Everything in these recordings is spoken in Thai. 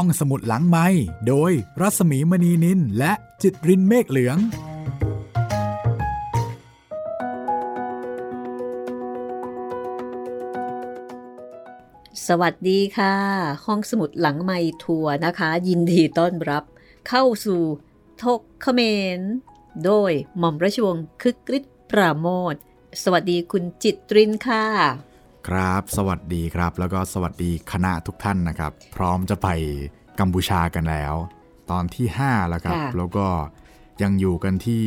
ห้องสมุดหลังไม้โดยรัสมีมณีนินและจิตรินเมฆเหลือง สวัสดีค่ะ ห้องสมุดหลังไม้ทัวร์นะคะ ยินดีต้อนรับ เข้าสู่ทกเขมรโดยหม่อมราชวงศ์คึกฤทธิ์ปราโมทสวัสดีคุณจิตรินค่ะ ครับ สวัสดีครับ แล้วก็สวัสดีคณะทุกท่านนะครับ พร้อมจะไปกัมพูชากันแล้ว ตอนที่ 5 แล้วครับค่ะแล้วก็ยังอยู่กันที่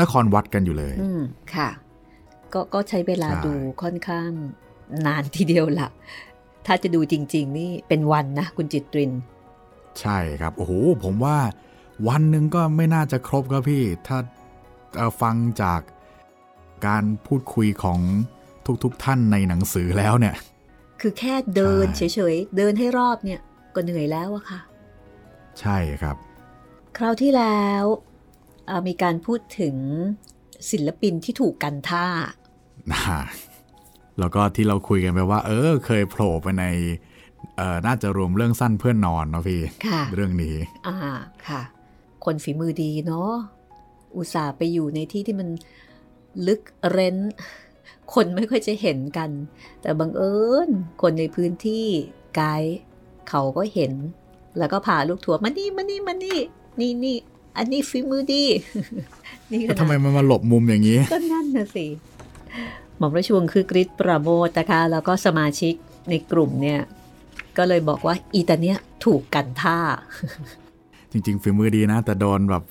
นครวัดกันอยู่เลยอืมค่ะก็ก็ใช้เวลาใช่ดูค่อนข้างนานทีเดียวละถ้าจะดูจริง ๆ นี่เป็นวันนะคุณจิตริน ใช่ครับ โอ้โห ผมว่าวันหนึ่งก็ไม่น่าจะครบครับพี่ ถ้าเอ่อฟังจากการพูดคุยของ ทุกๆทท่านในหนังสือแล้วเนี่ย คือแค่เดินใช่เฉยๆ เดินให้รอบเนี่ย ก็เหนื่อยแล้วอะค่ะ ใช่ครับ คราวที่แล้วเอ่อมีการพูดถึงศิลปินที่ถูกกันท่านะแล้วก็ที่เราคุยกันไปว่า เออ เคยโผล่ไปในเอ่อน่าจะรวมเรื่องสั้นเพื่อนนอนเนาะพี่ค่ะเรื่องนี้ อ่า ค่ะ คนฝีมือดีเนาะ อุตส่าห์ไปอยู่ในที่ที่มันลึกเร้น คนไม่ค่อยจะเห็นกัน แต่บังเอิญคนในพื้นที่ไกด์เขาก็เห็น แล้วก็พาลูกทัวร์มานี่มานี่มานี่นี่นี่อันนี้ฝีมือดี นี่ขนาดทำไมมันมาหลบมุมอย่างนี้ ก็นั่นนะสิ หม่อมราชวงศ์คือกริชประโมทนะคะ แล้วก็สมาชิกในกลุ่มเนี่ย ก็เลยบอกว่าอีตาเนี้ยถูกกันท่า จริง ๆ ฝีมือดีนะ แต่โดนแบบ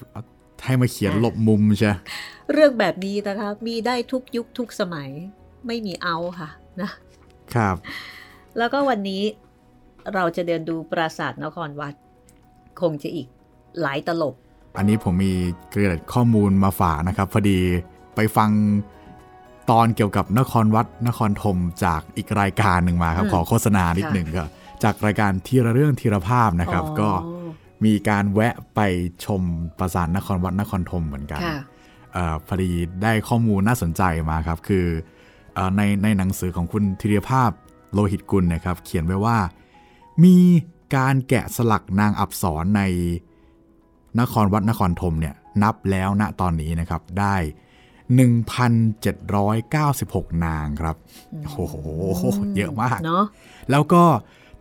ให้มาเขียนอะหลบมุมใช่ เรื่องแบบนี้นะคะ มีได้ทุกยุคทุกสมัยไม่มีเอาค่ะนะครับ แล้วก็วันนี้เราจะเดินดูปราสาทนครวัด คงจะอีกหลายตลบ อันนี้ผมมีเกร็ดข้อมูลมาฝากนะครับ พอดีไปฟังตอนเกี่ยวกับนครวัดนครธมจากอีกรายการหนึ่งมาครับอืมขอโฆษณานิดค่ะหนึ่งก็จากรายการทีละเรื่องทีละภาพนะครับอ๋อก็มีการแวะไปชมปราสาทนครวัดนครธมเหมือนกันค่ะเออ พอดีได้ข้อมูลน่าสนใจมาครับ คือเออในในหนังสือของคุณธีรภาพโลหิตกุลนะครับ เขียนไว้ว่า มีการแกะสลักนางอับสรในนครวัดนครธมเนี่ยนับแล้วณตอนนี้นะครับได้ 1,796 นางครับโอ้โหเยอะมากเนาะแล้วก็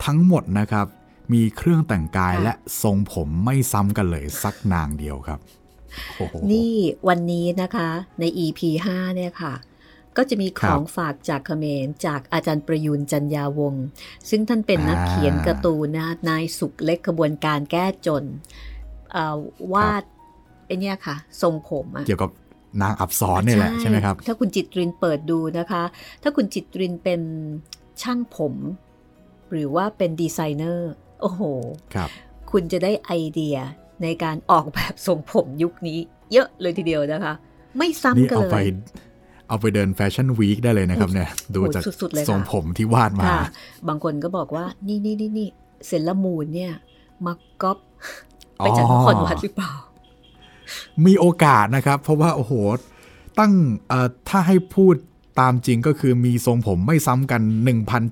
ทั้งหมดนะครับ มีเครื่องแต่งกายค่ะและทรงผมไม่ซ้ำกันเลยสักนางเดียวครับโอ้โห นี่วันนี้นะคะใน EP 5เนี่ยค่ะ ก็จะมีของฝากจากเขมรจากอาจารย์ประยูนจันยาวงศ์ซึ่งท่านเป็นนักเขียนการ์ตูนนะคะนายสุขเล็กขบวนการแก้จนเอ่อวาดไอเนี่ยค่ะ ทรงผมอะเกี่ยวกับนางอัปสรนี่แหละใช่ไหมครับ ถ้าคุณจิตรินเปิดดูนะคะ ถ้าคุณจิตรินเป็นช่างผม หรือว่าเป็นดีไซเนอร์ โอ้โหครับคุณจะได้ไอเดีย ในการออกแบบทรงผมยุคนี้ เยอะเลยทีเดียวนะคะ ไม่นี่ซ้ำกันเอาไปเลยเอาไปเดิน fashion week ได้เลยนะครับเนี่ย ดูจากโอ้สุดๆเลยค่ะทรงผมที่วาดมาค่ะบางคนก็บอกว่า นี่นี่นี่นี่เซเลอรามูนเนี่ยมาก๊อปไปจากนครวัดหรือเปล่า มีโอกาสนะครับ เพราะว่า โอ้โห ตั้งเอ่อถ้าให้พูด ตามจริงก็คือมีทรงผมไม่ซ้ำกัน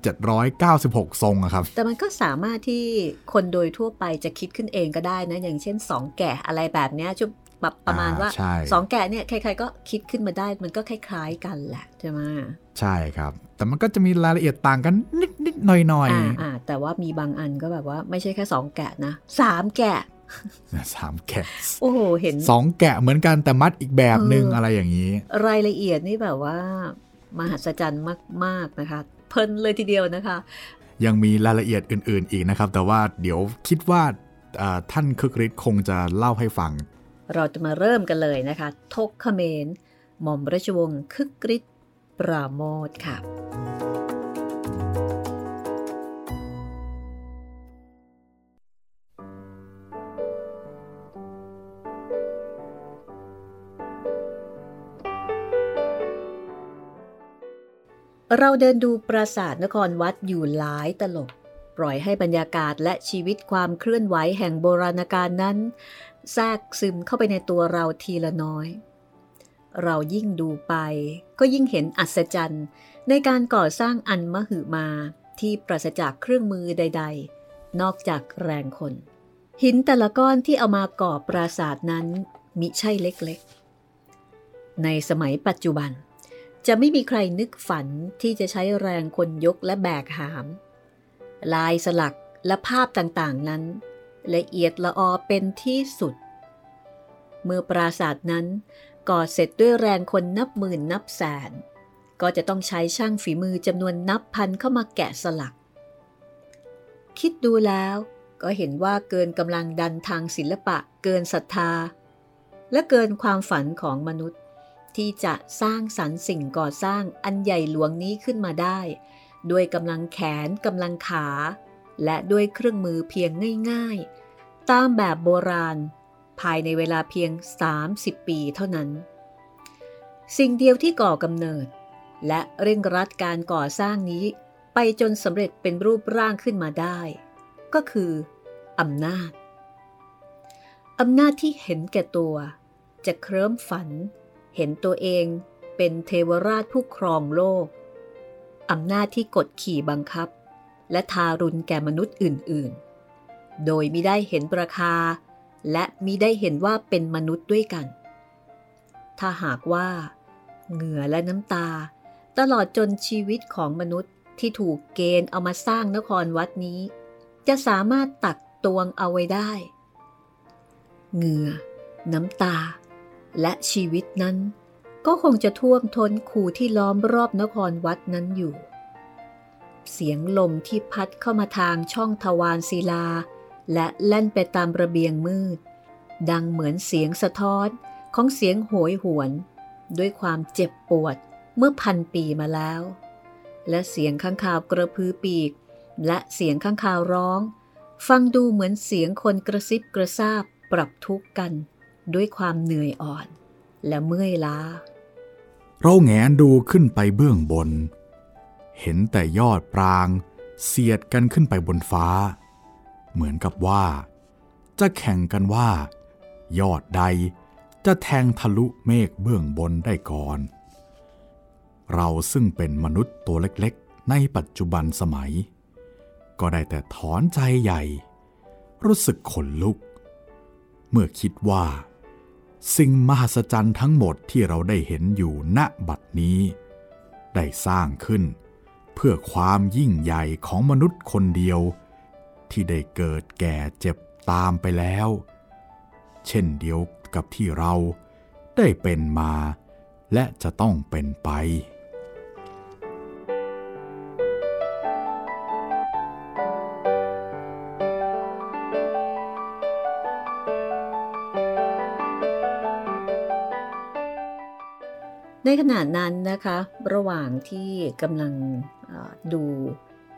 1,796 ทรงอะครับ แต่มันก็สามารถที่คนโดยทั่วไปจะคิดขึ้นเองก็ได้นะ อย่างเช่นสองแกะอะไรแบบเนี้ยชุบแบบประมาณอ่าว่าใช่สองแกะเนี่ยใครๆก็คิดขึ้นมาได้มันก็คล้าย ๆ กันแหละใช่ไหมใช่ครับ แต่มันก็จะมีรายละเอียดต่างกันนิดนิดๆหน่อยหน่อยอ่าอ่าแต่ว่ามีบางอันก็แบบว่าไม่ใช่แค่สองแกะนะสามแกะสามแกะโอ้โหเห็นสองแกะเหมือนกันแต่มัดอีกแบบหนึ่งเออออะไรอย่างนี้ รายละเอียดนี่แบบว่า มหัศจรรย์มาก ๆ นะคะ เพลินเลยทีเดียวนะคะ ยังมีรายละเอียดอื่น ๆ อีกนะครับ แต่ว่าเดี๋ยวคิดว่าเอ่อท่านคึกฤทธิ์คงจะเล่าให้ฟัง เราจะมาเริ่มกันเลยนะคะ ทกเขมรหม่อมราชวงศ์คึกฤทธิ์ปราโมทค่ะ เราเดินดูปราสาทนครวัดอยู่หลายตลบ ปล่อยให้บรรยากาศและชีวิตความเคลื่อนไหวแห่งโบราณกาลนั้นแทรกซึมเข้าไปในตัวเราทีละน้อย เรายิ่งดูไปก็ยิ่งเห็นอัศจรรย์ ในการก่อสร้างอันมหึมาที่ปราศจากเครื่องมือใด ๆ นอกจากแรงคน หินแต่ละก้อนที่เอามาก่อปราสาทนั้นมิใช่เล็กๆ ในสมัยปัจจุบัน จะไม่มีใครนึกฝันที่จะใช้แรงคนยกและแบกหาม ลายสลักและภาพต่างๆนั้น ละเอียดละออเป็นที่สุด เมื่อปราสาทนั้นก่อเสร็จด้วยแรงคนนับหมื่นนับแสน ก็จะต้องใช้ช่างฝีมือจำนวนนับพันเข้ามาแกะสลัก คิดดูแล้วก็เห็นว่าเกินกำลังดันทางศิลปะเกินศรัทธา และเกินความฝันของมนุษย์ ที่จะสร้างสรรค์สิ่งก่อสร้างอันใหญ่หลวงนี้ขึ้นมาได้ ด้วยกำลังแขนกำลังขา และด้วยเครื่องมือเพียงง่ายๆ ตามแบบโบราณ ภายในเวลาเพียง 30 ปีเท่านั้น สิ่งเดียวที่ก่อกำเนิด และเร่งรัดการก่อสร้างนี้ไปจนสำเร็จเป็นรูปร่างขึ้นมาได้ ก็คืออำนาจอำนาจที่เห็นแก่ตัว จะเคลิ้มฝัน เห็นตัวเองเป็นเทวราชผู้ครองโลก อำนาจที่กดขี่บังคับ และทารุณแก่มนุษย์อื่นๆ โดยม่ได้เห็นราคา และมิได้เห็นว่าเป็นมนุษย์ด้วยกัน ถ้าหากว่า เหงื่อและน้ำตา ตลอดจนชีวิตของมนุษย์ที่ถูกเกณฑ์เอามาสร้างนครวัดนี้ จะสามารถตักตวงเอาไว้ได้ เหงื่อ น้ำตา และชีวิตนั้น ก็คงจะท่วมท้นคูที่ล้อมรอบนครวัดนั้นอยู่ เสียงลมที่พัดเข้ามาทางช่องทวารศิลา และแล่นไปตามระเบียงมืด ดังเหมือนเสียงสะท้อนของเสียงโหยหวน ด้วยความเจ็บปวดเมื่อพันปีมาแล้ว และเสียงข้างคาวกระพือปีก และเสียงข้างคาวร้อง ฟังดูเหมือนเสียงคนกระซิบกระซาบปรับทุกข์กัน ด้วยความเหนื่อยอ่อนและเมื่อยล้า เราแงนดูขึ้นไปเบื้องบน เห็นแต่ยอดปรางเสียดกันขึ้นไปบนฟ้า เหมือนกับว่า จะแข่งกันว่า ยอดใดจะแทงทะลุเมฆเบื้องบนได้ก่อน เราซึ่งเป็นมนุษย์ตัวเล็กๆ ในปัจจุบันสมัย ก็ได้แต่ถอนใจใหญ่ รู้สึกขนลุก เมื่อคิดว่า สิ่งมหัศจรรย์ทั้งหมดที่เราได้เห็นอยู่ณบัดนี้ ได้สร้างขึ้น เพื่อความยิ่งใหญ่ของมนุษย์คนเดียว ที่ได้เกิดแก่เจ็บตามไปแล้ว เช่นเดียวกับที่เราได้เป็นมา และจะต้องเป็นไป ในขณะนั้นนะคะ ระหว่างที่กำลังดู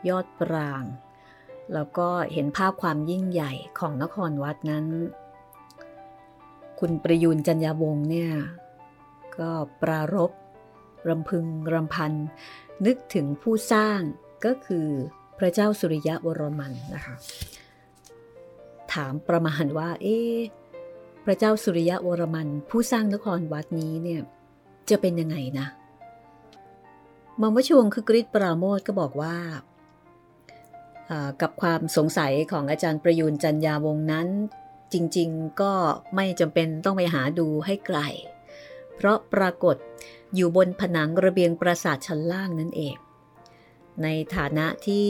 ยอดปราง แล้วก็เห็นภาพความยิ่งใหญ่ของนครวัดนั้น คุณประยุนจัญญาวงศ์เนี่ย ก็ปรารบรำพึงรำพัน นึกถึงผู้สร้างก็คือพระเจ้าสุริยะวรมันนะคะ ถามประมาณว่า เอ๊พระเจ้าสุริยะวรมัน ผู้สร้างนครวัดนี้เนี่ย จะเป็นยังไงนะมอมวชวงคือกริชปราโมทก็บอกว่า กับความสงสัยของอาจารย์ประยูนจันยาวงนั้น จริงๆก็ไม่จำเป็นต้องไปหาดูให้ไกล เพราะปรากฏอยู่บนผนังระเบียงปราสาทชั้นล่างนั่นเอง ในฐานะที่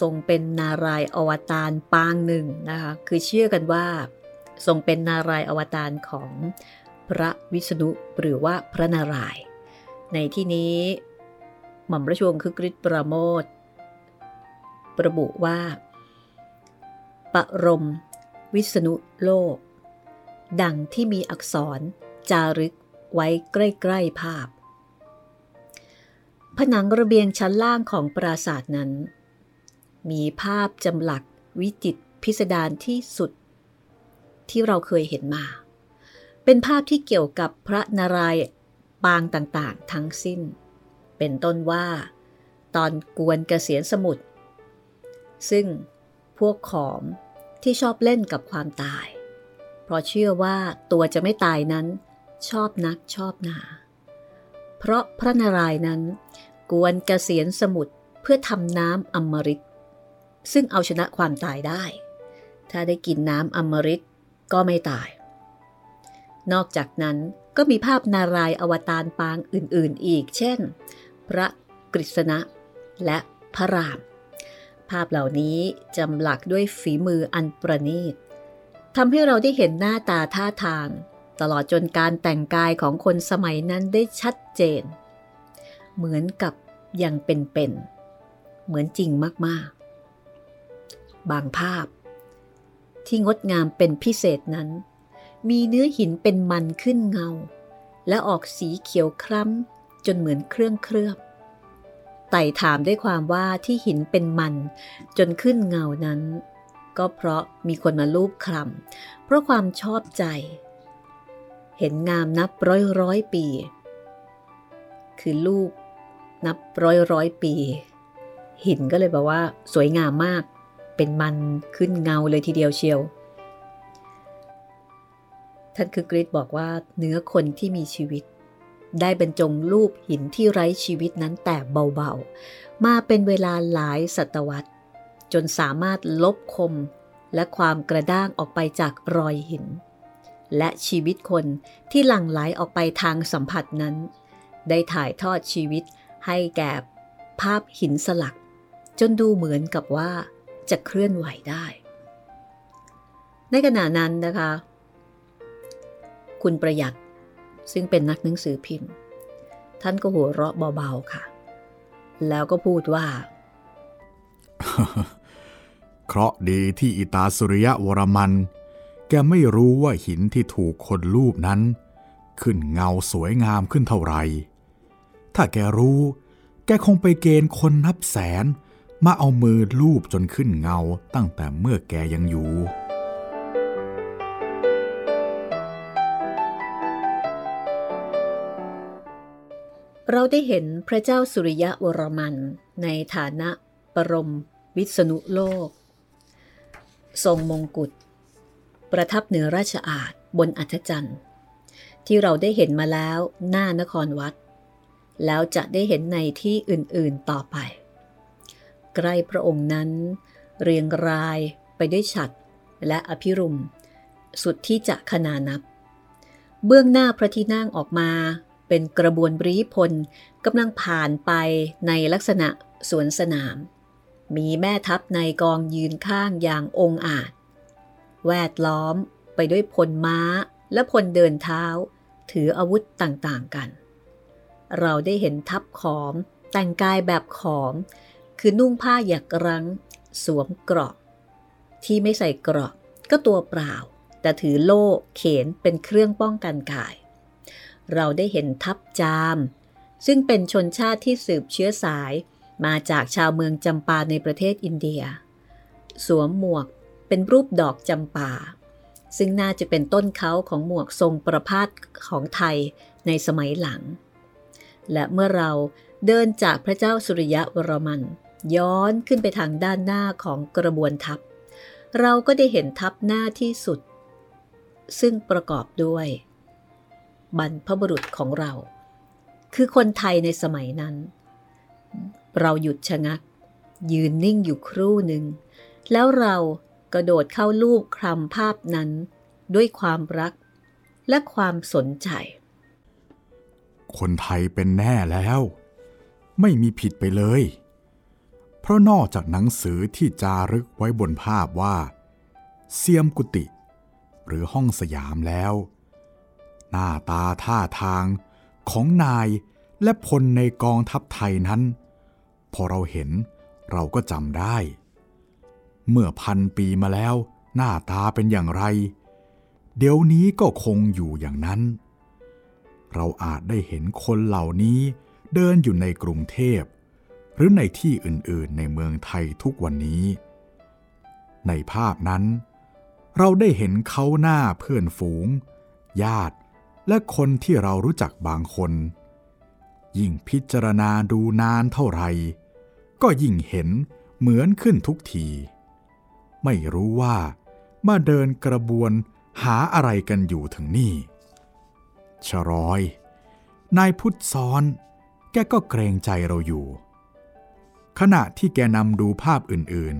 ทรงเป็นนารายอวตารปางหนึ่งนะคะ คือเชื่อกันว่า ทรงเป็นนารายอวตารของ พระวิษณุหรือว่าพระนารายณ์ในที่นี้หม่อมราชวงศ์คือกริชประโมทระบุว่า ปรม วิษณุโลก ดังที่มีอักษรจารึกไว้ใกล้ ๆ ภาพ ผนังระเบียงชั้นล่างของปราสาทนั้น มีภาพจำหลักวิจิตพิสดารที่สุด ที่เราเคยเห็นมา เป็นภาพที่เกี่ยวกับพระนารายณ์ปางต่างๆ ทั้งสิ้น เป็นต้นว่า ตอนกวนเกษียณสมุทรซึ่งพวกขอมที่ชอบเล่นกับความตาย เพราะเชื่อว่าตัวจะไม่ตายนั้นชอบนักชอบหนา เพราะพระนารายณ์นั้น กวนเกษียณสมุทรเพื่อทำน้ำอมฤตซึ่งเอาชนะความตายได้ ถ้าได้กินน้ำอมฤตก็ไม่ตาย นอกจากนั้นก็มีภาพนารายอวตารปางอื่นๆอีก เช่น พระกฤษณะ และพระราม ภาพเหล่านี้จำหลักด้วยฝีมืออันประณีตทำให้เราได้เห็นหน้าตาท่าทาง ตลอดจนการแต่งกายของคนสมัยนั้นได้ชัดเจน เหมือนกับยังเป็นๆเหมือนจริงมากๆ บางภาพ ที่งดงามเป็นพิเศษนั้น มีเนื้อหินเป็นมันขึ้นเงา และออกสีเขียวคล้ำจนเหมือนเครื่องเคลือบ ไต่ถามด้วยความว่าที่หินเป็นมันจนขึ้นเงานั้น ก็เพราะมีคนมาลูบคลำเพราะความชอบใจ เห็นงามนับร้อยร้อยปี คือลูกนับร้อยร้อยปี หินก็เลยบอกว่า สวยงามมาก เป็นมันขึ้นเงาเลยทีเดียวเชียว ท่านคือกริชบอกว่าเนื้อคนที่มีชีวิต ได้บรรจงรูปหินที่ไร้ชีวิตนั้นแต่เบาๆ มาเป็นเวลาหลายศตวรรษ จนสามารถลบคมและความกระด้างออกไปจากรอยหิน และชีวิตคนที่หลั่งไหลออกไปทางสัมผัสนั้น ได้ถ่ายทอดชีวิตให้แก่ภาพหินสลัก จนดูเหมือนกับว่าจะเคลื่อนไหวได้ ในขณะนั้นนะคะ คุณประหยัด ซึ่งเป็นนักหนังสือพิมพ์ ท่านก็หัวเราะเบาๆค่ะ แล้วก็พูดว่า เคราะดีที่อิตาสุริยะวรมัน แกไม่รู้ว่าหินที่ถูกคนรูปนั้น ขึ้นเงาสวยงามขึ้นเท่าไหร่ ถ้าแกรู้ แกคงไปเกณฑ์คนนับแสน มาเอามือลูบจนขึ้นเงาตั้งแต่เมื่อแกยังอยู่ เราได้เห็นพระเจ้าสุริยะวรมันในฐานะปรมวิษณุโลก ทรงมงกุฎประทับเหนือราชอาณบนอัธจันทร์ ที่เราได้เห็นมาแล้วหน้านครวัด แล้วจะได้เห็นในที่อื่นๆต่อไป ใกล้พระองค์นั้น เรียงรายไปด้วยฉัดและอภิรุม สุดที่จะขนานับ เบื้องหน้าพระที่นั่งออกมา เป็นกระบวนรีพลกำลังผ่านไปในลักษณะสวนสนาม มีแม่ทัพในกองยืนข้างอย่างองอาจ แวดล้อมไปด้วยพลม้าและพลเดินเท้า ถืออาวุธต่างๆกัน เราได้เห็นทัพขอม แต่งกายแบบขอม คือนุ่งผ้าหยักรังสวมเกราะ ที่ไม่ใส่เกราะก็ตัวเปล่า แต่ถือโล่เขนเป็นเครื่องป้องกันกาย เราได้เห็นทัพจาม ซึ่งเป็นชนชาติที่สืบเชื้อสายมาจากชาวเมืองจำปาในประเทศอินเดีย สวมหมวกเป็นรูปดอกจำปา ซึ่งน่าจะเป็นต้นเขาของหมวกทรงประพาสของไทยในสมัยหลัง และเมื่อเราเดินจากพระเจ้าสุริยะวรมัน ย้อนขึ้นไปทางด้านหน้าของกระบวนทัพ เราก็ได้เห็นทัพหน้าที่สุด ซึ่งประกอบด้วย บรรพบุรุษของเรา คือคนไทยในสมัยนั้น เราหยุดชะงัก ยืนนิ่งอยู่ครู่หนึ่ง แล้วเรากระโดดเข้าลูบคลำภาพนั้น ด้วยความรักและความสนใจ คนไทยเป็นแน่แล้ว ไม่มีผิดไปเลย เพราะนอกจากหนังสือที่จารึกไว้บนภาพว่าเซียมกุติหรือห้องสยามแล้ว หน้าตาท่าทางของนายและพลในกองทัพไทยนั้น พอเราเห็นเราก็จำได้ เมื่อพันปีมาแล้วหน้าตาเป็นอย่างไร เดี๋ยวนี้ก็คงอยู่อย่างนั้น เราอาจได้เห็นคนเหล่านี้เดินอยู่ในกรุงเทพ หรือในที่อื่นๆในเมืองไทยทุกวันนี้ ในภาพนั้น เราได้เห็นเขาหน้าเพื่อนฝูง ญาติ และคนที่เรารู้จักบางคน ยิ่งพิจารณาดูนานเท่าไหร่ ก็ยิ่งเห็นเหมือนขึ้นทุกที ไม่รู้ว่ามาเดินกระบวนหาอะไรกันอยู่ถึงนี่ ชรอย นายพุทธซ้อน แกก็เกรงใจเราอยู่ ขณะที่แกนำดูภาพอื่น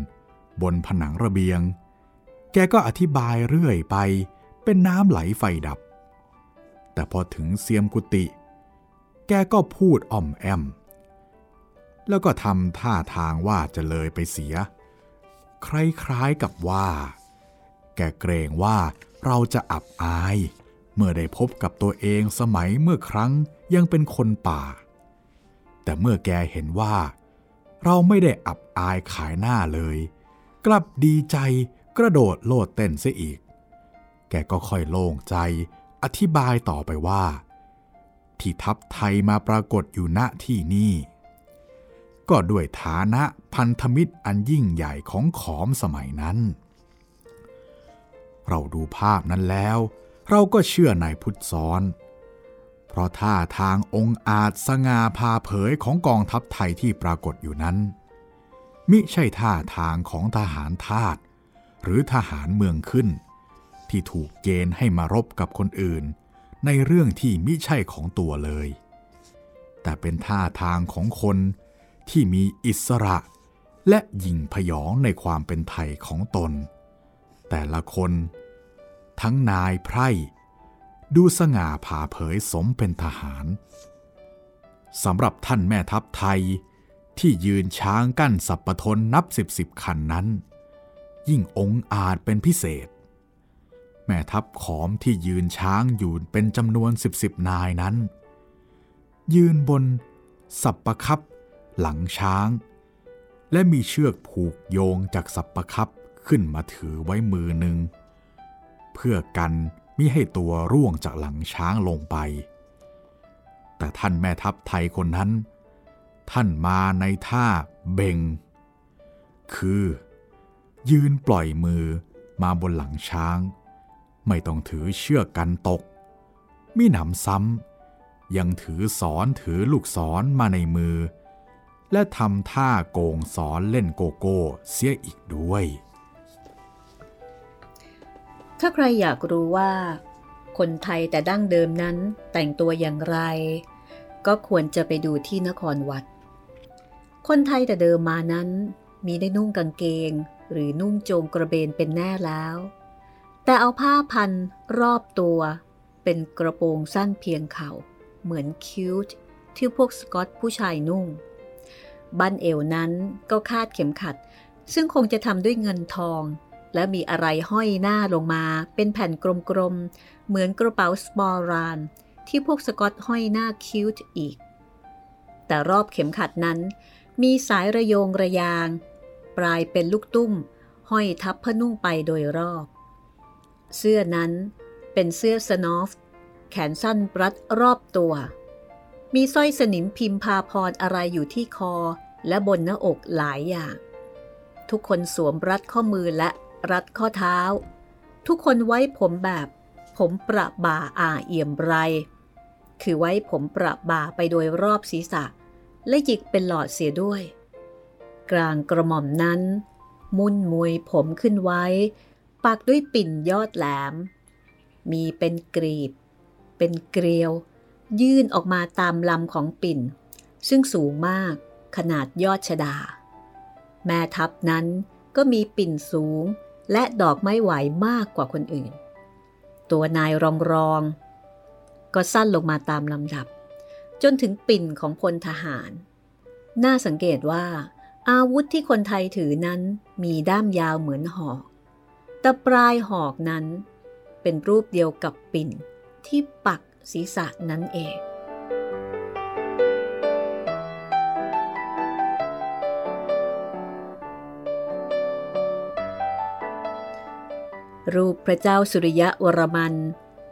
บนผนังระเบียง แกก็อธิบายเรื่อยไปเป็นน้ำไหลไฟดับ แต่พอถึงเสียมกุฏิแกก็พูดอ่อมแอม แล้วก็ทำท่าทางว่าจะเลยไปเสีย คล้ายๆกับว่า แกเกรงว่าเราจะอับอาย เมื่อได้พบกับตัวเองสมัยเมื่อครั้งยังเป็นคนป่า แต่เมื่อแกเห็นว่า เราไม่ได้อับอายขายหน้าเลย กลับดีใจกระโดดโลดเต้นเสียอีก แกก็ค่อยโล่งใจ อธิบายต่อไปว่า ที่ทัพไทยมาปรากฏอยู่ณที่นี่ก็ด้วยฐานะพันธมิตรอันยิ่งใหญ่ของขอมสมัยนั้น เราดูภาพนั้นแล้ว เราก็เชื่อนายพุทธซ้อน เพราะท่าทางองค์อาจสง่าพาเผยของกองทัพไทยที่ปรากฏอยู่นั้น มิใช่ท่าทางของทหารทาสหรือทหารเมืองขึ้น ที่ถูกเกณฑ์ให้มารบกับคนอื่น ในเรื่องที่มิใช่ของตัวเลย แต่เป็นท่าทางของคนที่มีอิสระ และยิ่งพยองในความเป็นไทยของตน แต่ละคน ทั้งนายไพร่ดูสง่าผ่าเผยสมเป็นทหารสำหรับท่านแม่ทัพไทยที่ยืนช้างกั้นสัปปทนนับสิบสิบคันนั้น ยิ่งองอาจเป็นพิเศษ แม่ทัพขอมที่ยืนช้างอยู่เป็นจำนวนสิบสิบนายนั้น ยืนบนสับปปะคับหลังช้าง และมีเชือกผูกโยงจากสับปปะคับขึ้นมาถือไว้มือหนึ่ง เพื่อกันมิให้ตัวร่วงจากหลังช้างลงไป แต่ท่านแม่ทัพไทยคนนั้น ท่านมาในท่าเบง คือ ยืนปล่อยมือมาบนหลังช้าง ไม่ต้องถือเชือกกันตกมิหนำซ้ำยังถือสอนถือลูกศรมาในมือ และทำท่าโกงสอนเล่นโกโก้เสียอีกด้วย ถ้าใครอยากรู้ว่า คนไทยแต่ดั้งเดิมนั้นแต่งตัวอย่างไร ก็ควรจะไปดูที่นครวัด คนไทยแต่เดิมมานั้นมีได้นุ่งกางเกง หรือนุ่งโจงกระเบนเป็นแน่แล้ว แต่เอาผ้าพันรอบตัว เป็นกระโปรงสั้นเพียงเขา่า เหมือนคิวต์ที่พวกสกอตผู้ชายนุ่ง บั้นเอวนั้นก็คาดเข็มขัด ซึ่งคงจะทำด้วยเงินทอง และมีอะไรห้อยหน้าลงมา เป็นแผ่นกลมๆ เหมือนกระเป๋าสปอราน ที่พวกสกอตห้อยหน้าคิวต์อีก แต่รอบเข็มขัดนั้น มีสายระโยงระยาง ปลายเป็นลูกตุ้ม ห้อยทับผ้านุ่งไปโดยรอบ เสื้อนั้นเป็นเสื้อสโนฟแขนสั้นรัดรอบตัว มีสร้อยสนิมพิมพาพรอะไรอยู่ที่คอและบนหน้าอกหลายอย่าง ทุกคนสวมรัดข้อมือและรัดข้อเท้า ทุกคนไว้ผมแบบผมประบ่าอาเอี่ยมไร คือไว้ผมประบ่าไปโดยรอบศีรษะ และหยิกเป็นหลอดเสียด้วย กลางกระหม่อมนั้น มุนมวยผมขึ้นไว้ ปักด้วยปิ่นยอดแหลม มีเป็นกรีบ เป็นเกลียว ยื่นออกมาตามลำของปิ่น ซึ่งสูงมากขนาดยอดชดา แม่ทัพนั้นก็มีปิ่นสูงและดอกไม้ไหวมากกว่าคนอื่น ตัวนายรองรอง ก็สั้นลงมาตามลำดับ จนถึงปิ่นของพลทหาร น่าสังเกตว่า อาวุธที่คนไทยถือนั้นมีด้ามยาวเหมือนหอก แต่ปลายหอกนั้น เป็นรูปเดียวกับปิ่นที่ปักศีรษะนั้นเอง รูปพระเจ้าสุริยะวรมัน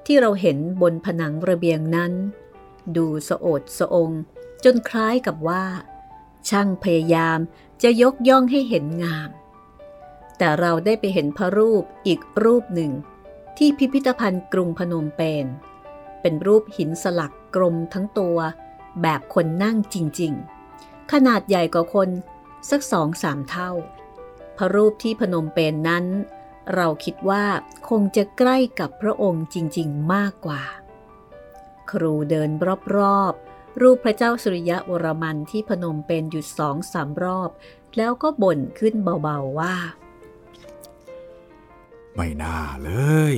ที่เราเห็นบนผนังระเบียงนั้น ดูสะโอดสะองจนคล้ายกับว่า ช่างพยายามจะยกย่องให้เห็นงาม แต่เราได้ไปเห็นพระรูปอีกรูปหนึ่ง ที่พิพิธภัณฑ์กรุงพนมเปญเป็นรูปหินสลักกลมทั้งตัว แบบคนนั่งจริงๆ ขนาดใหญ่กว่าคนสักสองสามเท่า พระรูปที่พนมเปญนนั้น เราคิดว่าคงจะใกล้กับพระองค์จริงๆมากกว่า ครูเดินรอบๆ รูปพระเจ้าสุริยะวรมันที่พนมเปญอยู่สองสามรอบ แล้วก็บ่นขึ้นเบาๆว่า ไม่น่าเลย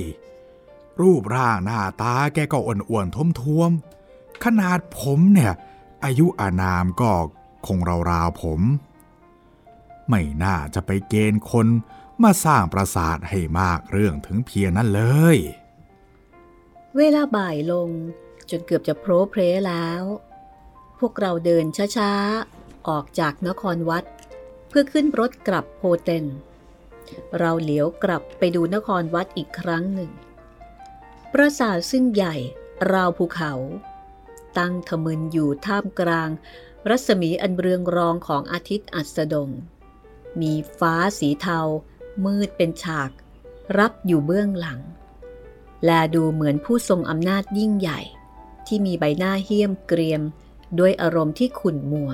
รูปร่างหน้าตาแกก็อ้วนๆท้วมๆ ขนาดผมเนี่ย อายุอานามก็คงราวๆผม ไม่น่าจะไปเกณฑ์คนมาสร้างปราสาทให้มากเรื่องถึงเพียงนั้นเลย เวลาบ่ายลงจนเกือบจะโพรเพลแล้ว พวกเราเดินช้าๆ ออกจากนครวัด เพื่อขึ้นรถกลับโพเทน เราเหลียวกลับไปดูนครวัดอีกครั้งหนึ่ง ปราสาทซึ่งใหญ่ราวภูเขา ตั้งทมึนอยู่ท่ามกลาง รัศมีอันเรืองรองของอาทิตย์อัสดง มีฟ้าสีเทา มืดเป็นฉาก รับอยู่เบื้องหลัง และดูเหมือนผู้ทรงอำนาจยิ่งใหญ่ ที่มีใบหน้าเหี้ยมเกรียม ด้วยอารมณ์ที่ขุ่นมัว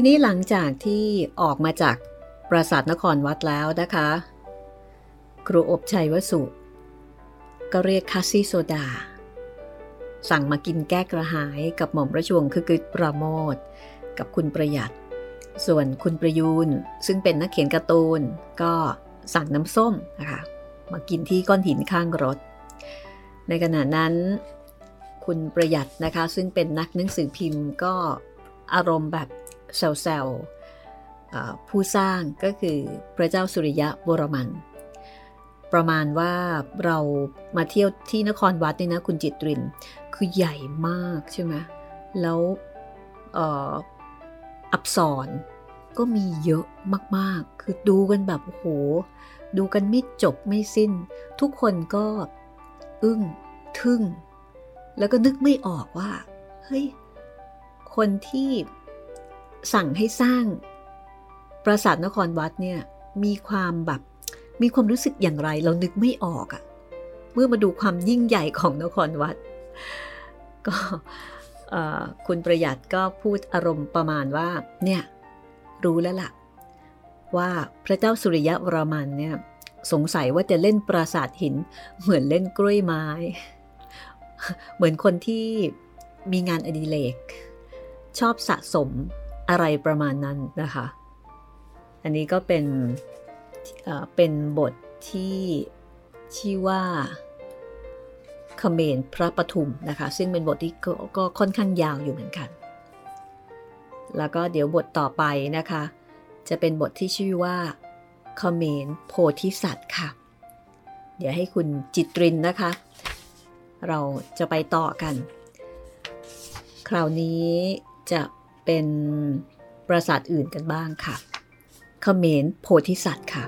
ทีนี้หลังจากที่ออกมาจากปราสาทนครวัดแล้วนะคะ ครูอบ ไชยวสุ ก็เรียกคาซิโซดา สั่งมากินแก้กระหายกับหม่อมราชวงศ์คึกฤทธิ์ ปราโมช กับคุณประหยัด ส่วนคุณประยูรซึ่งเป็นนักเขียนการ์ตูน ก็สั่งน้ำส้มนะคะมากินที่ก้อนหินข้างรถ ในขณะนั้น คุณประหยัดนะคะ ซึ่งเป็นนักหนังสือพิมพ์ก็อารมณ์แบบ แซวๆผู้สร้างก็คือพระเจ้าสุริยะวรมัน ประมาณว่าเรามาเที่ยวที่นครวัดนี่นะคุณจิตริน คือใหญ่มากใช่ไหมแล้วอับสรก็มีเยอะมากๆ คือดูกันแบบโอ้โห ดูกันไม่จบไม่สิ้น ทุกคนก็อึ้งทึ่ง แล้วก็นึกไม่ออกว่า เฮ้ย คนที่ สั่งให้สร้าง ปราสาทนครวัดเนี่ยมีความแบบมีความรู้สึกอย่างไรเรานึกไม่ออกอะเมื่อมาดูความยิ่งใหญ่ของนครวัด ก็คุณประหยัดก็พูดอารมณ์ประมาณว่าเนี่ยรู้แล้วล่ะ ว่าพระเจ้าสุริยะวรมันเนี่ยสงสัยว่าจะเล่นปราสาทหินเหมือนเล่นกล้วยไม้ เหมือนคนที่มีงานอดิเรกชอบสะสม อะไรประมาณนั้นนะคะ อันนี้ก็เป็นเป็นบทที่ชื่อว่าคเมนพระปทุมนะคะ ซึ่งเป็นบทที่ก็ค่อนข้างยาวอยู่เหมือนกัน แล้วก็เดี๋ยวบทต่อไปนะคะ จะเป็นบทที่ชื่อว่าคเมนโพธิสัตว์ค่ะ เดี๋ยวให้คุณจิตรินนะคะ เราจะไปต่อกัน คราวนี้จะ เป็นปราสาทอื่นกันบ้างค่ะเขมรโพธิสัตว์ค่ะ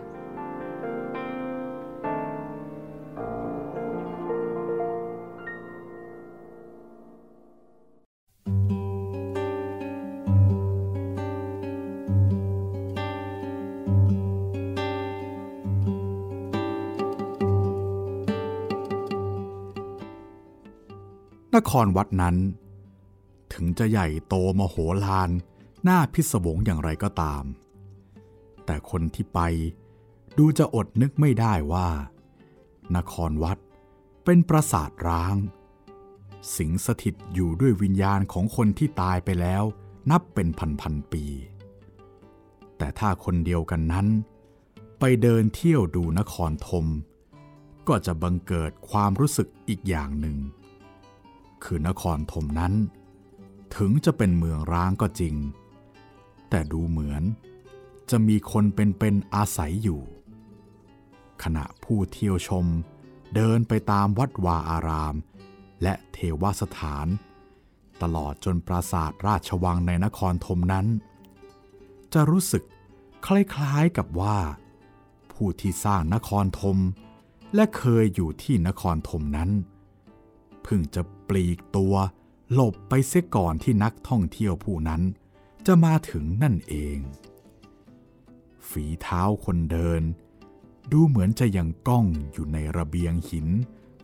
นครวัดนั้น ถึงจะใหญ่โตมโหฬารน่าพิศวงอย่างไรก็ตาม แต่คนที่ไปดูจะอดนึกไม่ได้ว่า นครวัดเป็นปราสาทร้าง สิงสถิตอยู่ด้วยวิญญาณของคนที่ตายไปแล้วนับเป็นพันพันปี แต่ถ้าคนเดียวกันนั้น ไปเดินเที่ยวดูนครธมก็จะบังเกิดความรู้สึกอีกอย่างหนึ่ง คือนครธมนั้น ถึงจะเป็นเมืองร้างก็จริง แต่ดูเหมือนจะมีคนเป็นๆอาศัยอยู่ ขณะผู้เที่ยวชมเดินไปตามวัดวาอาราม และเทวสถาน ตลอดจนปราสาทราชวังในนครธมนั้น จะรู้สึกคล้ายๆกับว่า ผู้ที่สร้างนครธมและเคยอยู่ที่นครธมนั้น เพิ่งจะปลีกตัว หลบไปเสียก่อนที่นักท่องเที่ยวผู้นั้นจะมาถึงนั่นเอง ฝีเท้าคนเดิน ดูเหมือนจะยังก้องอยู่ในระเบียงหิน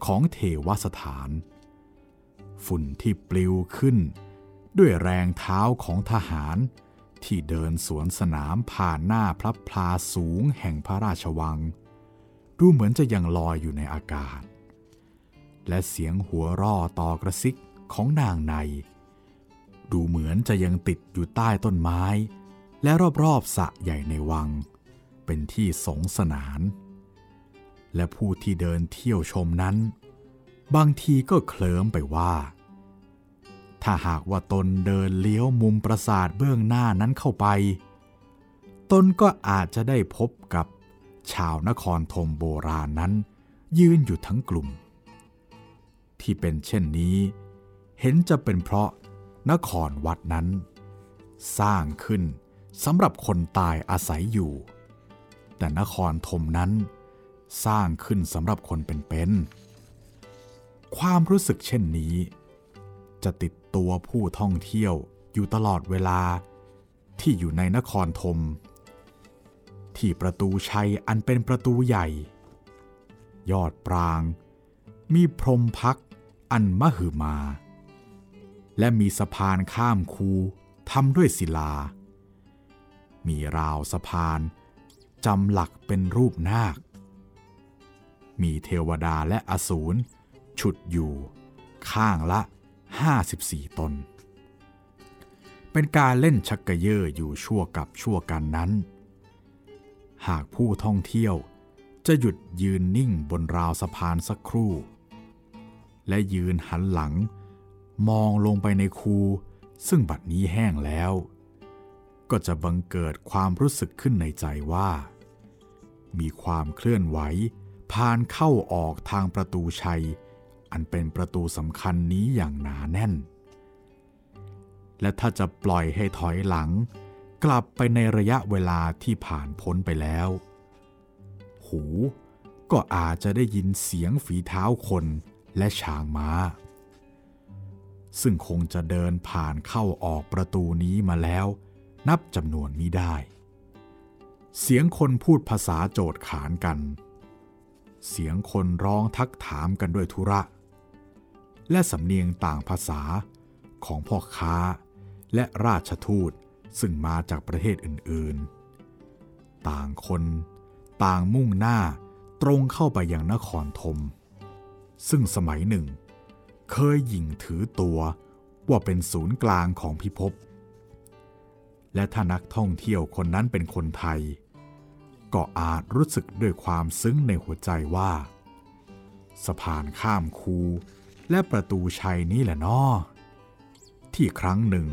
ของเทวสถาน ฝุ่นที่ปลิวขึ้น ด้วยแรงเท้าของทหารที่เดินสวนสนามผ่านหน้าพระพลาสูงแห่งพระราชวัง ดูเหมือนจะยังลอยอยู่ในอากาศ และเสียงหัวร่อต่อกระซิก ของนางใน ดูเหมือนจะยังติดอยู่ใต้ต้นไม้ และรอบๆสระใหญ่ในวัง เป็นที่สงสนาน และผู้ที่เดินเที่ยวชมนั้น บางทีก็เคลิ้มไปว่า ถ้าหากว่าตนเดินเลี้ยวมุมปราสาทเบื้องหน้านั้นเข้าไป ตนก็อาจจะได้พบกับชาวนครธมโบราณนั้น ยืนอยู่ทั้งกลุ่ม ที่เป็นเช่นนี้ เห็นจะเป็นเพราะนครวัดนั้น สร้างขึ้นสำหรับคนตายอาศัยอยู่ แต่นครธมนั้น สร้างขึ้นสำหรับคนเป็นๆความรู้สึกเช่นนี้ จะติดตัวผู้ท่องเที่ยวอยู่ตลอดเวลาที่อยู่ในนครธมที่ประตูชัยอันเป็นประตูใหญ่ ยอดปราง มีพรมพักอันมหึมา และมีสะพานข้ามคูทำด้วยศิลา มีราวสะพานจำหลักเป็นรูปนาค มีเทวดาและอสูรฉุดอยู่ ข้างละ 54 ตน เป็นการเล่นชักกระเยออยู่ชั่วกับชั่วกันนั้น หากผู้ท่องเที่ยวจะหยุดยืนนิ่งบนราวสะพานสักครู่ และยืนหันหลัง มองลงไปในคูซึ่งบัดนี้แห้งแล้ว ก็จะบังเกิดความรู้สึกขึ้นในใจว่า มีความเคลื่อนไหวผ่านเข้าออกทางประตูชัย อันเป็นประตูสำคัญนี้อย่างหนาแน่น และถ้าจะปล่อยให้ถอยหลัง กลับไปในระยะเวลาที่ผ่านพ้นไปแล้ว หูก็อาจจะได้ยินเสียงฝีเท้าคนและช้างม้า ซึ่งคงจะเดินผ่านเข้าออกประตูนี้มาแล้ว นับจำนวนมิได้ เสียงคนพูดภาษาโจดขานกัน เสียงคนร้องทักถามกันด้วยธุระ และสำเนียงต่างภาษาของพ่อค้าและราชทูตซึ่งมาจากประเทศอื่นๆ ต่างคนต่างมุ่งหน้าตรงเข้าไปยังนครธมซึ่งสมัยหนึ่งเเคยหยิ่งถือตัวว่าเป็นศูนย์กลางของพิภพ และถ้านักท่องเที่ยวคนนั้นเป็นคนไทย ก็อาจรู้สึกด้วยความซึ้งในหัวใจว่า สะพานข้ามคูและประตูชัยนี่แหละนาะที่ครั้งหนึ่ง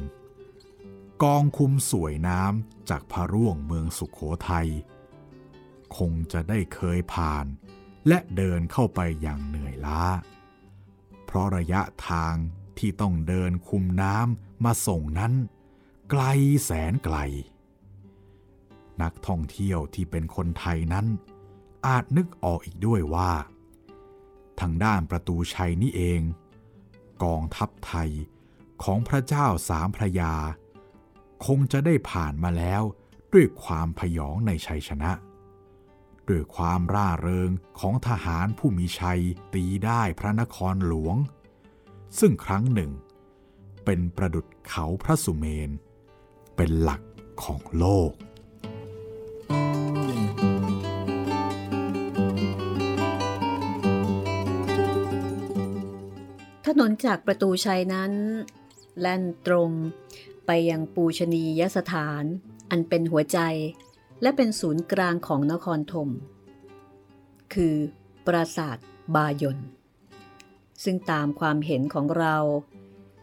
กองคุมสวยน้ำจากพระร่วงเมืองสุขโขทัยคงจะได้เคยผ่านและเดินเข้าไปอย่างเหนื่อยล้า ราะระยะทางที่ต้องเดินคุมน้ำมาส่งนั้น ไกลแสนไกล นักท่องเที่ยวที่เป็นคนไทยนั้น อาจนึกออกอีกด้วยว่า ทางด้านประตูชัยนี่เอง กองทัพไทยของพระเจ้าสามพระยา คงจะได้ผ่านมาแล้วด้วยความพยองในชัยชนะ ด้วยความร่าเริงของทหารผู้มีชัยตีได้พระนครหลวง ซึ่งครั้งหนึ่ง เป็นประดุดเขาพระสุเมน เป็นหลักของโลก ถนนจากประตูชัยนั้น แล่นตรงไปยังปูชนียสถานอันเป็นหัวใจ และเป็นศูนย์กลางของนครธม คือปราสาทบายนซึ่งตามความเห็นของเรา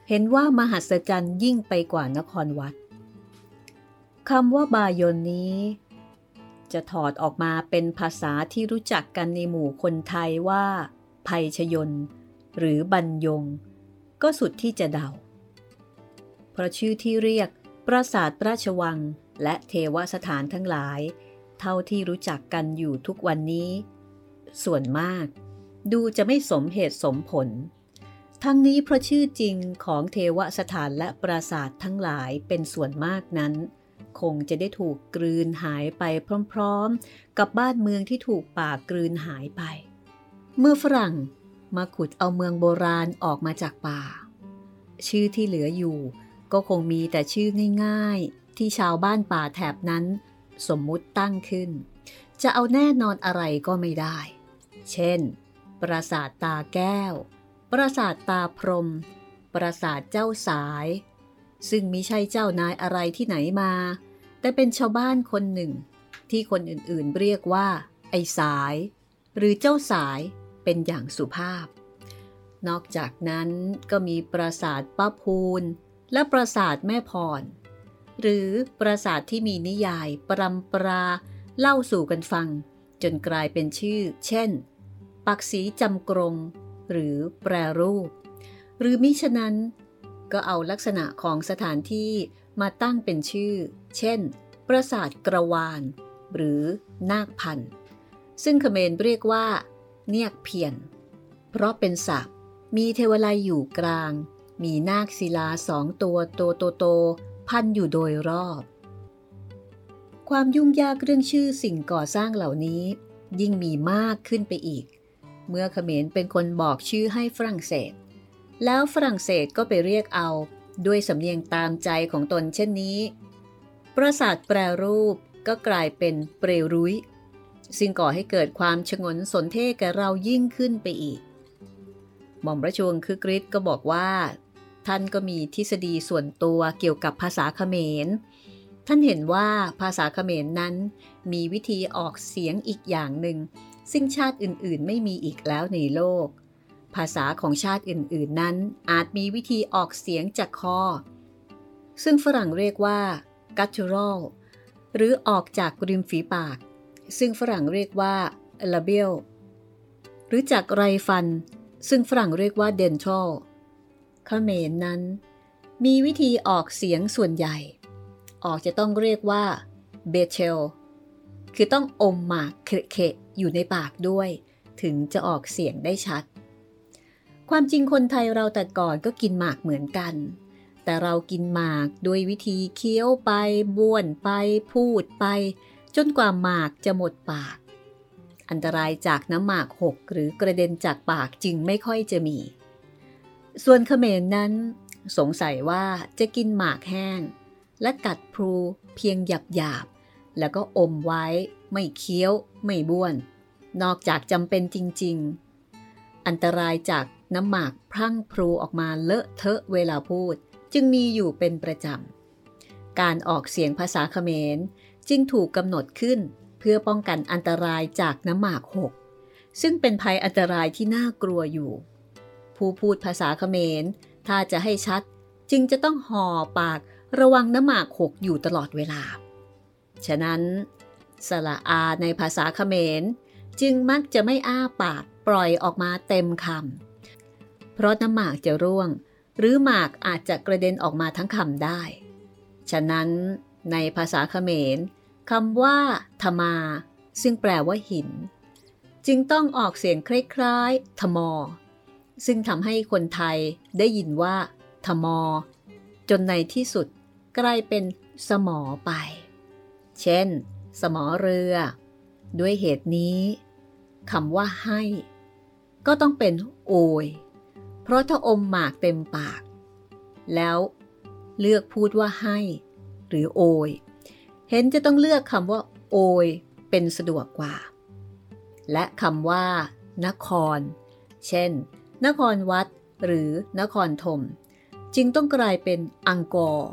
เห็นว่ามหัศจรรย์ยิ่งไปกว่านครวัดคำว่าบายนนี้ จะถอดออกมาเป็นภาษาที่รู้จักกันในหมู่คนไทยว่าภัยชยน หรือบรรยง ก็สุดที่จะเดา เพราะชื่อที่เรียกปราสาทราชวัง และเทวสถานทั้งหลาย เท่าที่รู้จักกันอยู่ทุกวันนี้ ส่วนมาก ดูจะไม่สมเหตุสมผล ทั้งนี้เพราะชื่อจริงของเทวสถานและปราสาททั้งหลายเป็นส่วนมากนั้น คงจะได้ถูกกลืนหายไปพร้อมๆ กับบ้านเมืองที่ถูกป่ากลืนหายไป เมื่อฝรั่งมาขุดเอาเมืองโบราณออกมาจากป่า ชื่อที่เหลืออยู่ก็คงมีแต่ชื่อง่าย ที่ชาวบ้านป่าแถบนั้น สมมุติตั้งขึ้น จะเอาแน่นอนอะไรก็ไม่ได้ เช่น ปราสาทตาแก้ว ปราสาทตาพรม ปราสาทเจ้าสาย ซึ่งมิใช่เจ้านายอะไรที่ไหนมา แต่เป็นชาวบ้านคนหนึ่ง ที่คนอื่นๆเรียกว่า ไอ้สาย หรือเจ้าสายเป็นอย่างสุภาพ นอกจากนั้นก็มีปราสาทป้าพูนและปราสาทแม่พร หรือปราสาทที่มีนิยาย ปรำปรา เล่าสู่กันฟัง จนกลายเป็นชื่อ เช่น ปักสีจำกรง หรือแปรรูป หรือมิฉะนั้น ก็เอาลักษณะของสถานที่มาตั้งเป็นชื่อ เช่น ปราสาทกระวาน หรือนาคพันธ์ซึ่งเขมรเรียกว่า เนียกเพียน เพราะเป็นศักมีเทวไลยอยู่กลาง มีนาคศิลาสองตัวโตโตโต พันอยู่โดยรอบ ความยุ่งยากเรื่องชื่อสิ่งก่อสร้างเหล่านี้ ยิ่งมีมากขึ้นไปอีก เมื่อเขมรเป็นคนบอกชื่อให้ฝรั่งเศส แล้วฝรั่งเศสก็ไปเรียกเอาด้วยสำเนียงตามใจของตนเช่นนี้ ปราสาทแปรรูปก็กลายเป็นเปรรุยซึ่งก่อให้เกิดความชงนสนเทศกับเรายิ่งขึ้นไปอีก หม่อมราชวงศ์คือกริชก็บอกว่า ท่านก็มีทฤษฎีส่วนตัวเกี่ยวกับภาษาเขมร ท่านเห็นว่าภาษาเขมรนั้น มีวิธีออกเสียงอีกอย่างหนึ่ง ซึ่งชาติอื่นๆ ไม่มีอีกแล้วในโลก ภาษาของชาติอื่นๆ นั้นอาจมีวิธีออกเสียงจากคอ ซึ่งฝรั่งเรียกว่า guttural หรือออกจากริมฝีปาก ซึ่งฝรั่งเรียกว่า labial หรือจากไรฟัน ซึ่งฝรั่งเรียกว่า dental เขมรนั้น มีวิธีออกเสียงส่วนใหญ่ ออกจะต้องเรียกว่า b e t e l คือต้องอมหมากเคะอยู่ในปากด้วย ถึงจะออกเสียงได้ชัด ความจริงคนไทยเราแต่ก่อนก็กินหมากเหมือนกัน แต่เรากินหมากโดยวิธีเคี้ยวไปบ้วนไปพูดไป จนกว่าหมากจะหมดปาก อันตรายจากน้ำหมากหกหรือกระเด็นจากปากจึงไม่ค่อยจะมี ส่วนเขมรนั้น สงสัยว่าจะกินหมากแห้ง และกัดพลูเพียงหยาบหยาบแล้วก็อมไว้ไม่เคี้ยวไม่บ้วน นอกจากจำเป็นจริง ๆ อันตรายจากน้ำหมากพรั่งพลูออกมาเลอะเทอะเวลาพูด จึงมีอยู่เป็นประจำ การออกเสียงภาษาเขมรจึงถูกกำหนดขึ้นเพื่อป้องกันอันตรายจากน้ำหมากหก ซึ่งเป็นภัยอันตรายที่น่ากลัวอยู่ ผู้พูดภาษาเขมร ถ้าจะให้ชัดจึงจะต้องห่อปากระวังน้ำหมากหกอยู่ตลอดเวลา ฉะนั้น สระอาในภาษาเขมร จึงมักจะไม่อ้าปากปล่อยออกมาเต็มคำ เพราะน้ำหมากจะร่วง หรือหมากอาจจะกระเด็นออกมาทั้งคำได้ ฉะนั้นในภาษาเขมรคำว่าธมา ซึ่งแปลว่าหิน จึงต้องออกเสียงคล้ายๆ ธมอ ซึ่งทำให้คนไทยได้ยินว่าธมอ จนในที่สุดกลายเป็นสมอไป เช่น สมอเรือ ด้วยเหตุนี้คำว่าให้ ก็ต้องเป็นโอย เพราะถ้าอมหมากเต็มปาก แล้วเลือกพูดว่าให้ หรือโอย เห็นจะต้องเลือกคำว่า โอย เป็นสะดวกกว่า และคำว่า นคร เช่น นครวัดหรือนครธมจึงต้องกลายเป็นอังกอร์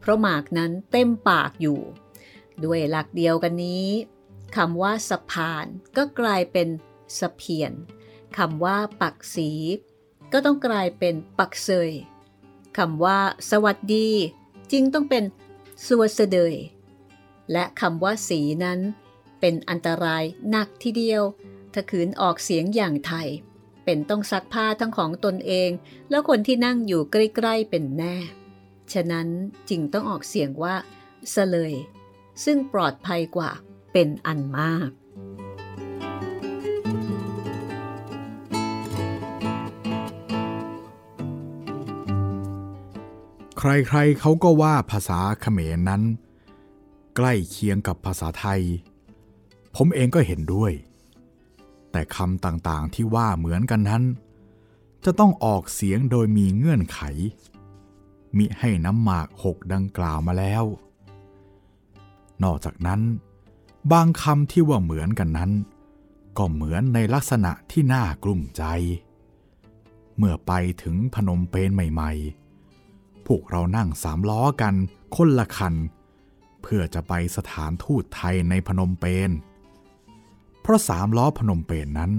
เพราะหมากนั้นเต็มปากอยู่ ด้วยหลักเดียวกันนี้คำว่าสะพานก็กลายเป็นสะเพียนคำว่าปักสี ก็ต้องกลายเป็นปักเซยคำว่า สวัสดี จึงต้องเป็นสวสเดย และคำว่าสีนั้น เป็นอันตรายหนักทีเดียว ถ้าขืนออกเสียงอย่างไทย เป็นต้องซักผ้าทั้งของตนเอง แล้วคนที่นั่งอยู่ใกล้ๆเป็นแน่ ฉะนั้นจึงต้องออกเสียงว่าสเลย ซึ่งปลอดภัยกว่าเป็นอันมาก ใครๆเขาก็ว่าภาษาเขมรนั้น ใกล้เคียงกับภาษาไทย ผมเองก็เห็นด้วย แต่คำต่างๆที่ว่าเหมือนกันนั้น จะต้องออกเสียงโดยมีเงื่อนไข มิให้น้ำหมากหกดังกล่าวมาแล้ว นอกจากนั้น บางคำที่ว่าเหมือนกันนั้น ก็เหมือนในลักษณะที่น่ากลุ้มใจ เมื่อไปถึงพนมเปญใหม่ ๆ พวกเรานั่งสามล้อกันคนละคัน เพื่อจะไปสถานทูตไทยในพนมเปญ เพราะสามล้อพนมเปญนนั้น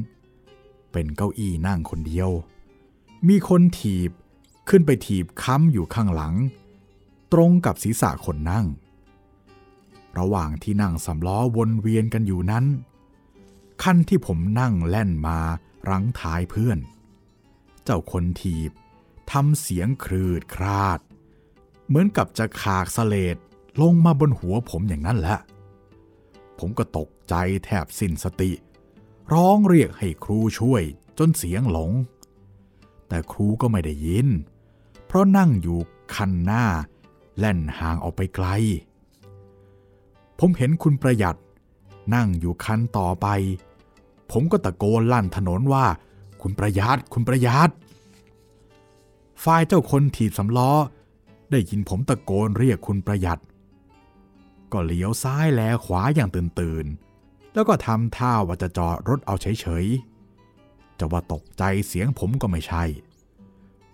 เป็นเก้าอี้นั่งคนเดียว มีคนถีบขึ้นไปถีบค้ำอยู่ข้างหลัง ตรงกับศีรษะคนนั่ง ระหว่างที่นั่งสำล้อวนเวียนกันอยู่นั้นคันที่ผมนั่งแล่นมารั้งท้ายเพื่อน เจ้าคนถีบทำเสียงครืดคราด เหมือนกับจะขากสเลดลงมาบนหัวผมอย่างนั้นแหละ ผมก็ตกใจแทบสิ้นสติ ร้องเรียกให้ครูช่วยจนเสียงหลง แต่ครูก็ไม่ได้ยิน เพราะนั่งอยู่คันหน้า แล่นห่างออกไปไกล ผมเห็นคุณประหยัด นั่งอยู่คันต่อไป ผมก็ตะโกนลั่นถนนว่า คุณประหยัดคุณประหยัดฝ่ายเจ้าคนถีบสำล้อ ได้ยินผมตะโกนเรียกคุณประหยัด ก็เลี้ยวซ้ายแลขวาอย่างตื่นตื่น แล้วก็ทำท่าว่าจะจอดรถเอาเฉยๆ จะว่าตกใจเสียงผมก็ไม่ใช่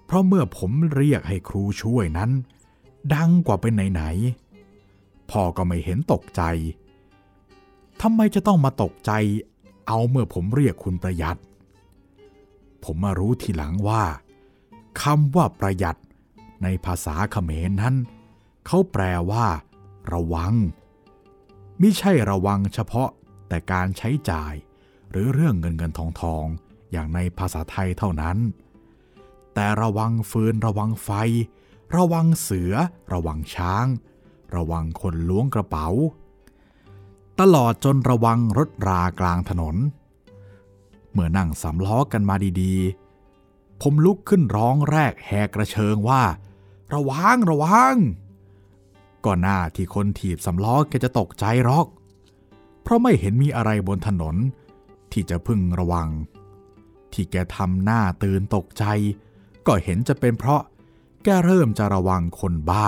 เพราะเมื่อผมเรียกให้ครูช่วยนั้น ดังกว่าเป็นไหนๆ พ่อก็ไม่เห็นตกใจทำไมจะต้องมาตกใจ เอาเมื่อผมเรียกคุณประหยัด ผมมารู้ทีหลังว่าคำว่าประหยัดในภาษาเขมรนั้น เขาแปลว่า ระวังมิใช่ระวังเฉพาะแต่การใช้จ่าย หรือเรื่องเงินเงินทองทองอย่างในภาษาไทยเท่านั้น แต่ระวังฟืนระวังไฟ ระวังเสือ ระวังช้าง ระวังคนล้วงกระเป๋า ตลอดจนระวังรถรากลางถนน เมื่อนั่งสำล้อกันมาดีๆ ผมลุกขึ้นร้องแรกแหกกระเชิงว่า ระวังระวัง ก่อนหน้าที่คนถีบสำล้อแกจะตกใจหรอก เพราะไม่เห็นมีอะไรบนถนน ที่จะพึงระวัง ที่แกทำหน้าตื่นตกใจ ก็เห็นจะเป็นเพราะแกเริ่มจะระวังคนบ้า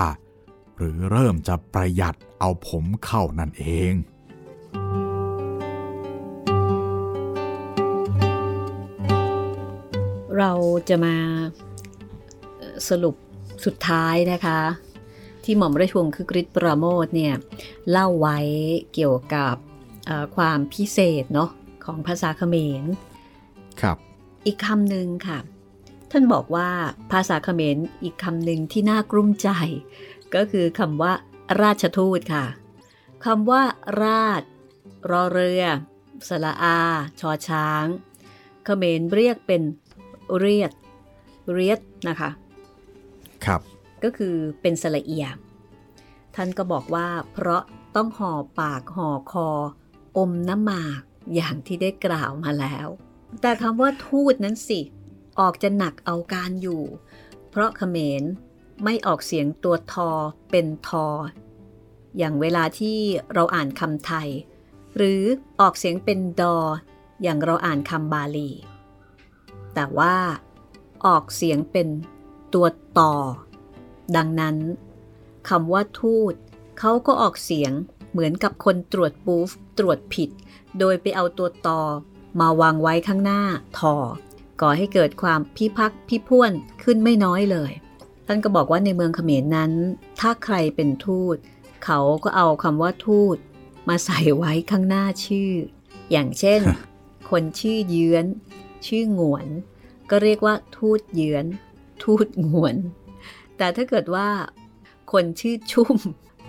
หรือเริ่มจะประหยัดเอาผมเข้านั่นเอง เราจะมาสรุปสุดท้ายนะคะ ที่หม่อมราชวงศ์คือกริชปราโมทเนี่ยเล่าไว้เกี่ยวกับความพิเศษเนาะของภาษาเขมร ครับ อีกคำหนึ่งค่ะ ท่านบอกว่าภาษาเขมรอีกคำหนึ่งที่น่ากลุ้มใจ ก็คือคำว่าราชทูตค่ะคำว่า ราช รอเรือ สละอา ชอช้าง เขมรเรียกเป็นเรียด เรียดนะคะ ครับ ก็คือเป็นสละเอีย ท่านก็บอกว่า เพราะต้องห่อปากห่อคอ อมน้ำหมากอย่างที่ได้กล่าวมาแล้ว แต่คำว่าทูตนั้นสิ ออกจะหนักเอาการอยู่ เพราะเขมรไม่ออกเสียงตัวทอเป็นทอ อย่างเวลาที่เราอ่านคำไทย หรือออกเสียงเป็นดอ อย่างเราอ่านคำบาลี แต่ว่าออกเสียงเป็นตัวต่อ ดังนั้นคำว่าทูตเขาก็ออกเสียงเหมือนกับคนตรวจบูฟตรวจผิด โดยไปเอาตัวต่อมาวางไว้ข้างหน้าทอก่อให้เกิดความพิพักพิพ่วนขึ้นไม่น้อยเลย ท่านก็บอกว่าในเมืองเขมรนั้น ถ้าใครเป็นทูต เขาก็เอาคำว่าทูต มาใส่ไว้ข้างหน้าชื่อ อย่างเช่น คนชื่อเยื้อน ชื่อหงวน ก็เรียกว่าทูตเยื้อน ทูตหงวน แต่ถ้าเกิดว่า คนชื่อชุ่ม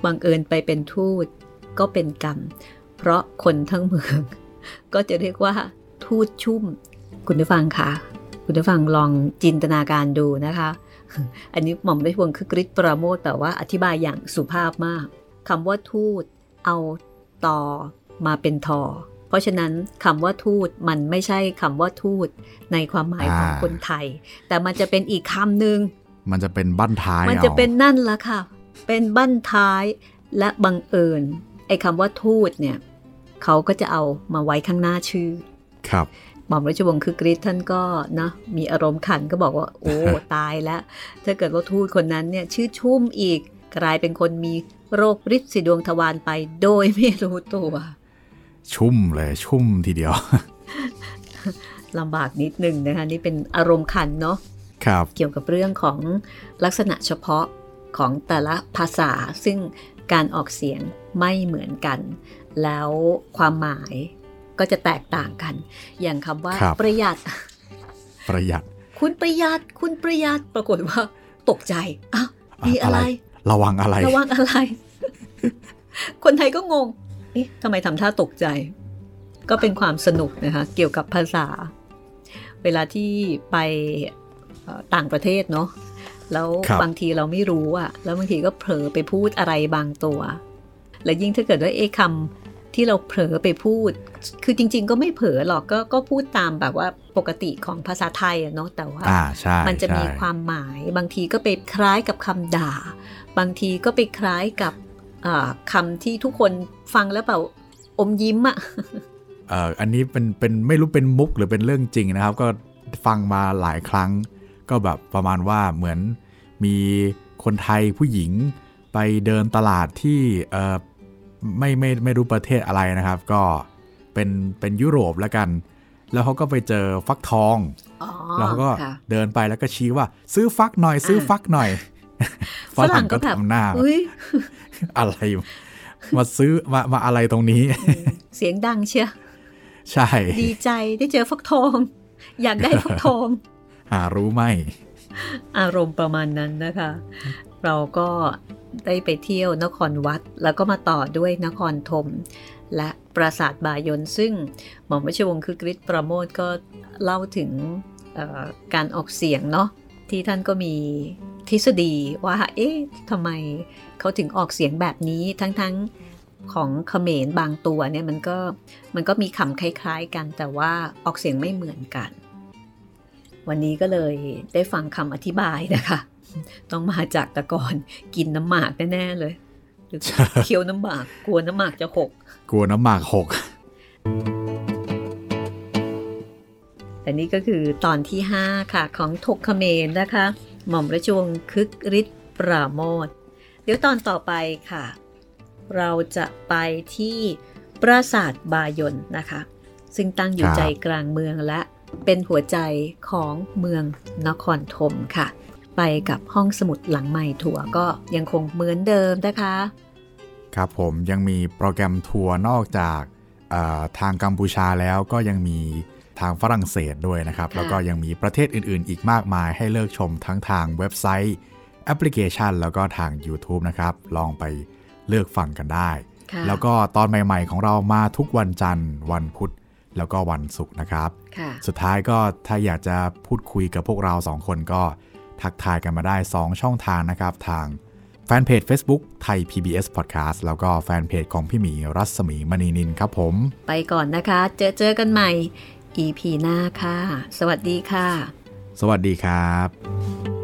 บังเอิญไปเป็นทูต ก็เป็นกรรม เพราะคนทั้งเมือง ก็จะเรียกว่า ทูตชุ่ม คุณผู้ฟังคะคุณผู้ฟังลองจินตนาการดูนะคะ อันนี้หม่อมได้พวงคือกริชปราโมทแต่ว่าอธิบายอย่างสุภาพมากคำว่าทูตเอาต่อมาเป็นทอ เพราะฉะนั้นคำว่าทูตมันไม่ใช่คำว่าทูตในความหมายของคนไทย แต่มันจะเป็นอีกคำหนึ่ง มันจะเป็นบั้นท้ายมันจะเป็นนั่นละค่ะ เป็นบั้นท้ายและบังเอิญไอ้คำว่าทูตเนี่ยเขาก็จะเอามาไว้ข้างหน้าชื่อ ครับหม่อมราชวงศ์คือกริชท่านก็นะมีอารมณ์ขันก็บอกว่า โอ้ตายแล้ว ถ้าเกิดว่าทูตคนนั้นเนี่ยชื่อชุ่มอีกกลายเป็นคนมีโรคฤทธิ์สีดวงทวารไปโดยไม่รู้ตัว ชุ่มเลยชุ่มทีเดียวลำบากนิดนึงนะคะ นี่เป็นอารมณ์ขันเนาะครับ เกี่ยวกับเรื่องของลักษณะเฉพาะของแต่ละภาษา ซึ่งการออกเสียงไม่เหมือนกัน แล้วความหมายก็จะแตกต่างกัน อย่างคำว่าครับประหยัด ประหยัด คุณประหยัด คุณประหยัด ปรากฏว่า ตกใจอ้าวอะมีอะไร ระวังอะไร ระวังอะไร คนไทยก็งง เอ๊ะทำไมทำท่าตกใจ ก็เป็นความสนุกนะคะ เกี่ยวกับภาษา เวลาที่ไปเอ่อ ต่างประเทศเนาะแล้วครับบางทีเราไม่รู้อะแล้วบางทีก็เผลอไปพูดอะไรบางตัว และยิ่งถ้าเกิดว่าเอ๊ะคำที่เราเผลอไปพูด คือจริง ๆ ก็ไม่เผลอหรอกก็ก็พูดตามแบบว่าปกติของภาษาไทยอะเนาะแต่ว่าอ่าใช่มันจะมีใช่ความหมาย บางทีก็ไปคล้ายกับคำด่า บางทีก็ไปคล้ายกับอ่าคำที่ทุกคนฟังแล้วแบบอมยิ้มอะเอ่ออันนี้เป็นเป็นไม่รู้เป็นมุกหรือเป็นเรื่องจริงนะครับ ก็ฟังมาหลายครั้ง ก็แบบประมาณว่าเหมือนมีคนไทยผู้หญิงไปเดินตลาดที่เอ่อไม่ไม่ไม่รู้ประเทศอะไรนะครับ ก็เป็นเป็นยุโรปแล้วกัน แล้วเขาก็ไปเจอฟักทองอ๋อแล้วเขาก็ค่ะเดินไปแล้วก็ชี้ว่า ซื้อฟักหน่อย ซื้อฟักหน่อยฝรั่งก็แบบทำหน้าเฮ้ยอะไรมาซื้อมามาอะไรตรงนี้ เสียงดังเชียใช่ ดีใจได้เจอฟักทอง อยากได้ฟักทอง หารู้ไหม อารมณ์ประมาณนั้นนะคะ เราก็ได้ไปเที่ยวนครวัด แล้วก็มาต่อด้วยนครธมและปราสาทบายนซึ่งหม่อมราชวงศ์คือกริชประโมทก็เล่าถึงการออกเสียงเนาะที่ท่านก็มีทฤษฎีว่า เอ๊ะทำไมเขาถึงออกเสียงแบบนี้ทั้งๆของเขมรบางตัวเนี่ยมันก็มันก็มีคำคล้ายๆกันแต่ว่าออกเสียงไม่เหมือนกัน วันนี้ก็เลยได้ฟังคำอธิบายนะคะ ต้องมาจากแตะกอนกินน้ำหมากแน่ๆเลยหรือเคี้ยวน้ำหมาก กลัวน้ำหมากจะหก กลัวน้ำหมากหกแต่นี่ก็คือตอนที่ 5 ค่ะของถกเขมรนะคะ หม่อมราชวงศ์คึกฤทธิ์ปราโมทเดี๋ยวตอนต่อไปค่ะ เราจะไปที่ปราสาทบายนนะคะ ซึ่งตั้งอยู่ครับใจกลางเมืองและ เป็นหัวใจของเมืองนครธมค่ะ ไปกับห้องสมุดหลังใหม่ถั่วก็ยังคงเหมือนเดิมนะคะ ครับผมยังมีโปรแกรมทัวร์นอกจากเอ่อทางกัมพูชาแล้วก็ยังมีทางฝรั่งเศสด้วยนะครับค่ะแล้วก็ยังมีประเทศอื่นๆ อีกมากมายให้เลือกชมทั้งทางเว็บไซต์ แอปพลิเคชัน แล้วก็ทาง YouTube นะครับ ลองไปเลือกฟังกันได้ค่ะแล้วก็ตอนใหม่ ๆ ของเรามาทุกวันจันทร์วันพุธ แล้วก็วันศุกร์นะครับค่ะสุดท้ายก็ถ้าอยากจะพูดคุยกับพวกเราสองคนก็ทักทายกันมาได้ 2 ช่องทางนะครับ ทางแฟนเพจ Facebook ไทย PBS Podcast แล้วก็แฟนเพจของพี่หมีรัศมีมณีนินครับผม ไปก่อนนะคะ เจอเจอกันใหม่ EP หน้าค่ะ สวัสดีค่ะ สวัสดีครับ